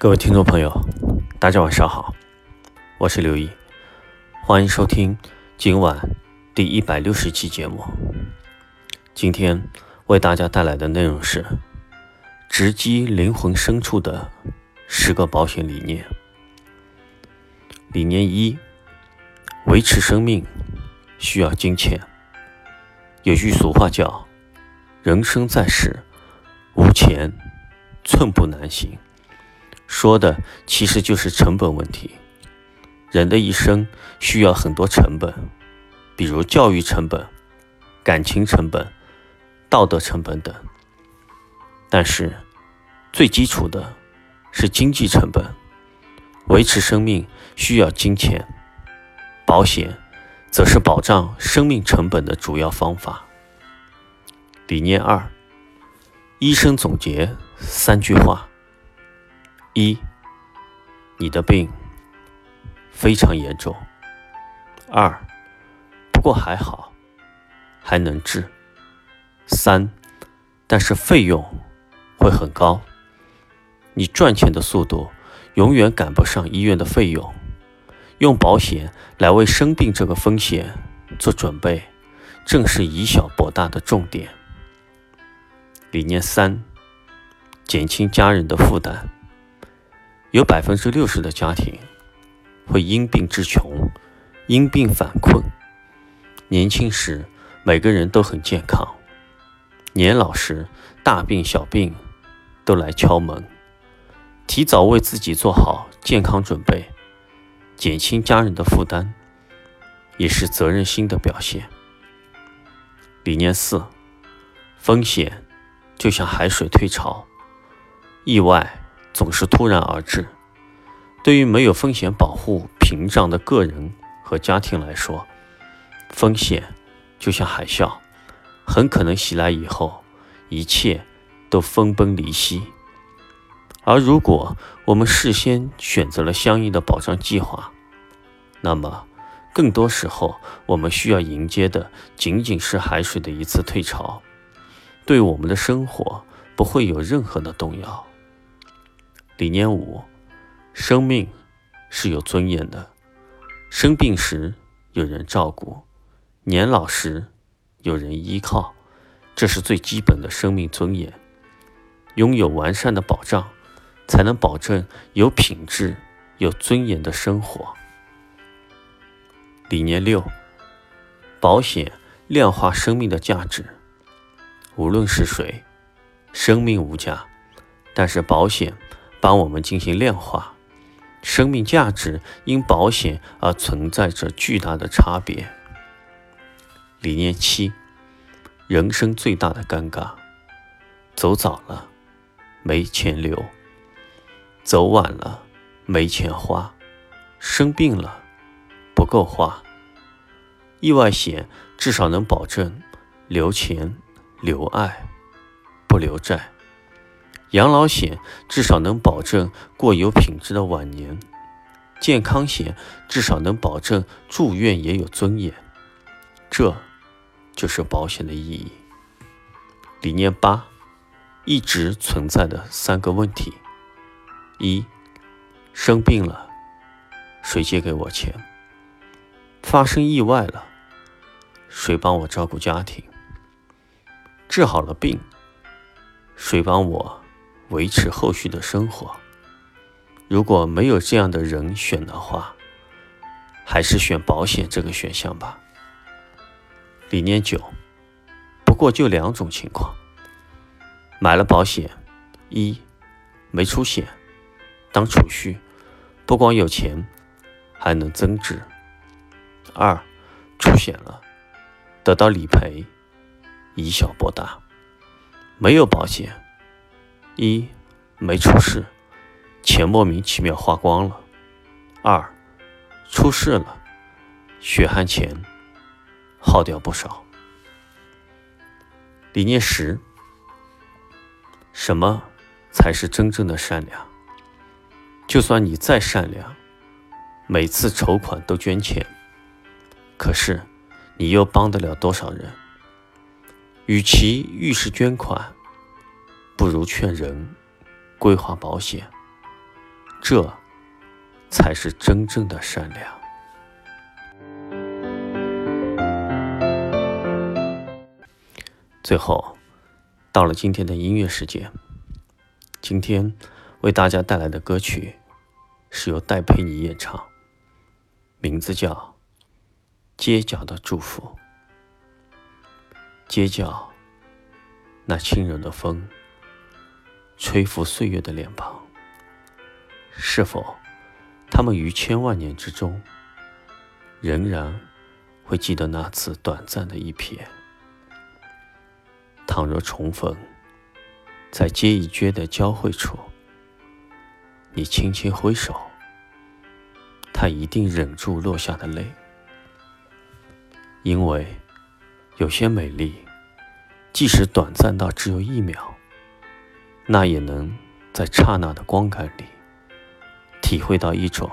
各位听众朋友，大家晚上好，我是刘毅，欢迎收听今晚第一百六十期节目。今天为大家带来的内容是直击灵魂深处的十个保险理念。理念一：维持生命需要金钱。有句俗话叫“人生在世，无钱寸步难行”。说的其实就是成本问题。人的一生需要很多成本，比如教育成本、感情成本、道德成本等。但是最基础的是经济成本。维持生命需要金钱，保险则是保障生命成本的主要方法。理念二：医生总结三句话。一，你的病非常严重。二，不过还好，还能治。三，但是费用会很高。你赚钱的速度永远赶不上医院的费用。用保险来为生病这个风险做准备，正是以小博大的重点。理念三，减轻家人的负担。有百分之六十的家庭会因病致穷，因病反困。年轻时每个人都很健康，年老时大病小病都来敲门。提早为自己做好健康准备，减轻家人的负担，也是责任心的表现。理念四：风险就像海水退潮，意外。总是突然而至。对于没有风险保护屏障的个人和家庭来说，风险就像海啸，很可能袭来以后，一切都分崩离析。而如果我们事先选择了相应的保障计划，那么更多时候我们需要迎接的仅仅是海水的一次退潮，对我们的生活不会有任何的动摇。理念五：生命是有尊严的。生病时有人照顾，年老时有人依靠，这是最基本的生命尊严。拥有完善的保障，才能保证有品质、有尊严的生活。理念六：保险量化生命的价值。无论是谁，生命无价，但是保险。帮我们进行量化，生命价值因保险而存在着巨大的差别。理念七：人生最大的尴尬，走早了没钱留，走晚了没钱花，生病了不够花。意外险至少能保证留钱留爱，不留债。养老险至少能保证过有品质的晚年，健康险至少能保证住院也有尊严，这就是保险的意义。理念八，一直存在的三个问题：一，生病了，谁借给我钱？发生意外了，谁帮我照顾家庭？治好了病，谁帮我？维持后续的生活。如果没有这样的人选的话，还是选保险这个选项吧。理念九，不过就两种情况：买了保险，一没出险，当储蓄，不光有钱，还能增值；二出险了，得到理赔，以小博大。没有保险。一没出事，钱莫名其妙花光了；二出事了，血汗钱耗掉不少。理念十：什么才是真正的善良？就算你再善良，每次筹款都捐钱，可是你又帮得了多少人？与其遇事捐款。不如劝人规划保险，这才是真正的善良。最后，到了今天的音乐时间。今天为大家带来的歌曲是由戴佩妮演唱，名字叫《街角的祝福》。街角那轻柔的风，吹拂岁月的脸庞，是否他们于千万年之中，仍然会记得那次短暂的一瞥？倘若重逢，在街与街的交汇处，你轻轻挥手，他一定忍住落下的泪，因为有些美丽，即使短暂到只有一秒，那也能在刹那的光感里，体会到一种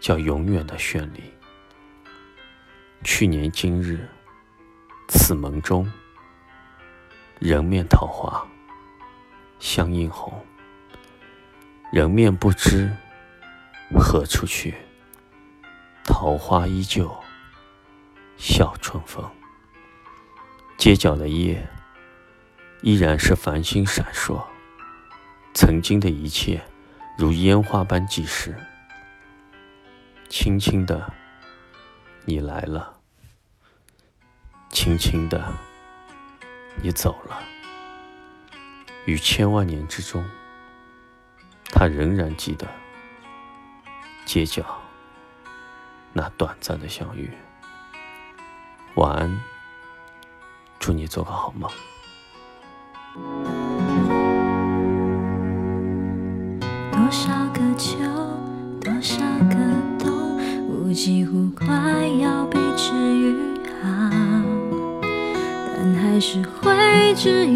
叫永远的绚丽。去年今日，此门中。人面桃花相映红，人面不知何处去，桃花依旧笑春风。街角的夜依然是繁星闪烁，曾经的一切如烟花般即逝。轻轻的，你来了，轻轻的。你走了，于千万年之中，他仍然记得街角那短暂的相遇。晚安，祝你做个好梦。多少个秋，多少个冬，我几乎快要被治愈好。但还是会只因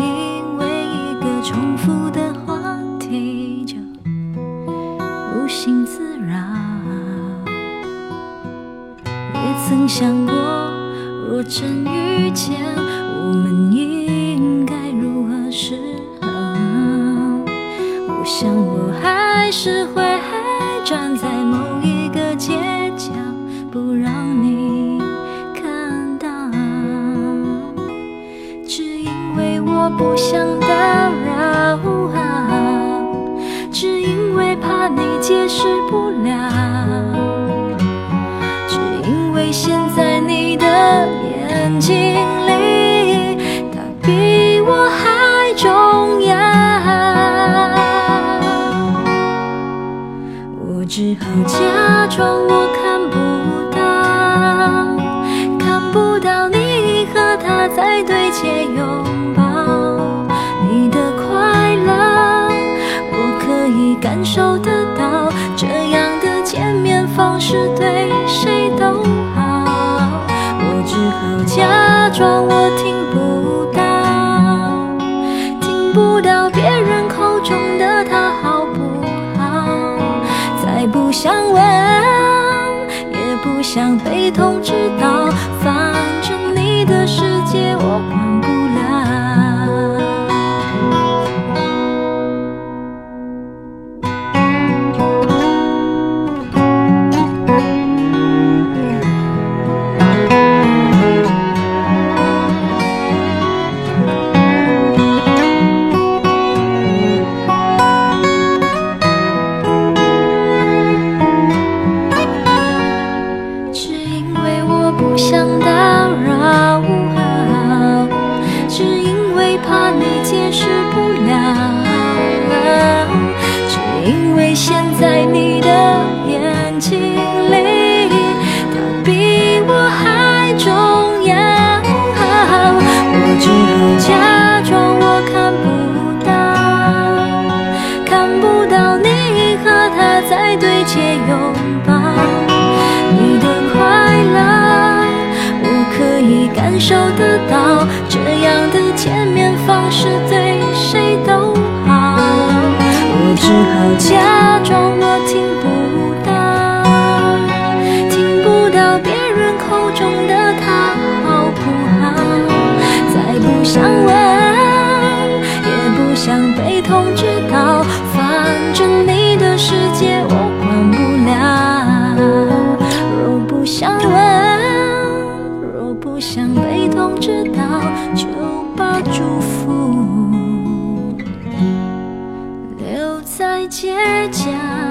为一个重复的话题就无心自扰。也曾想过，若真遇见，我们应想我还是会站在某一个街角，不让你看到，只因为我。不想打扰，只因为怕你解释不了，你感受得到这样的见面方式对谁都好，我只好假装我听不到，听不到别人口中的他好不好？再不想问，也不想被通知到，反正你的世界我。知道就把祝福留在街角。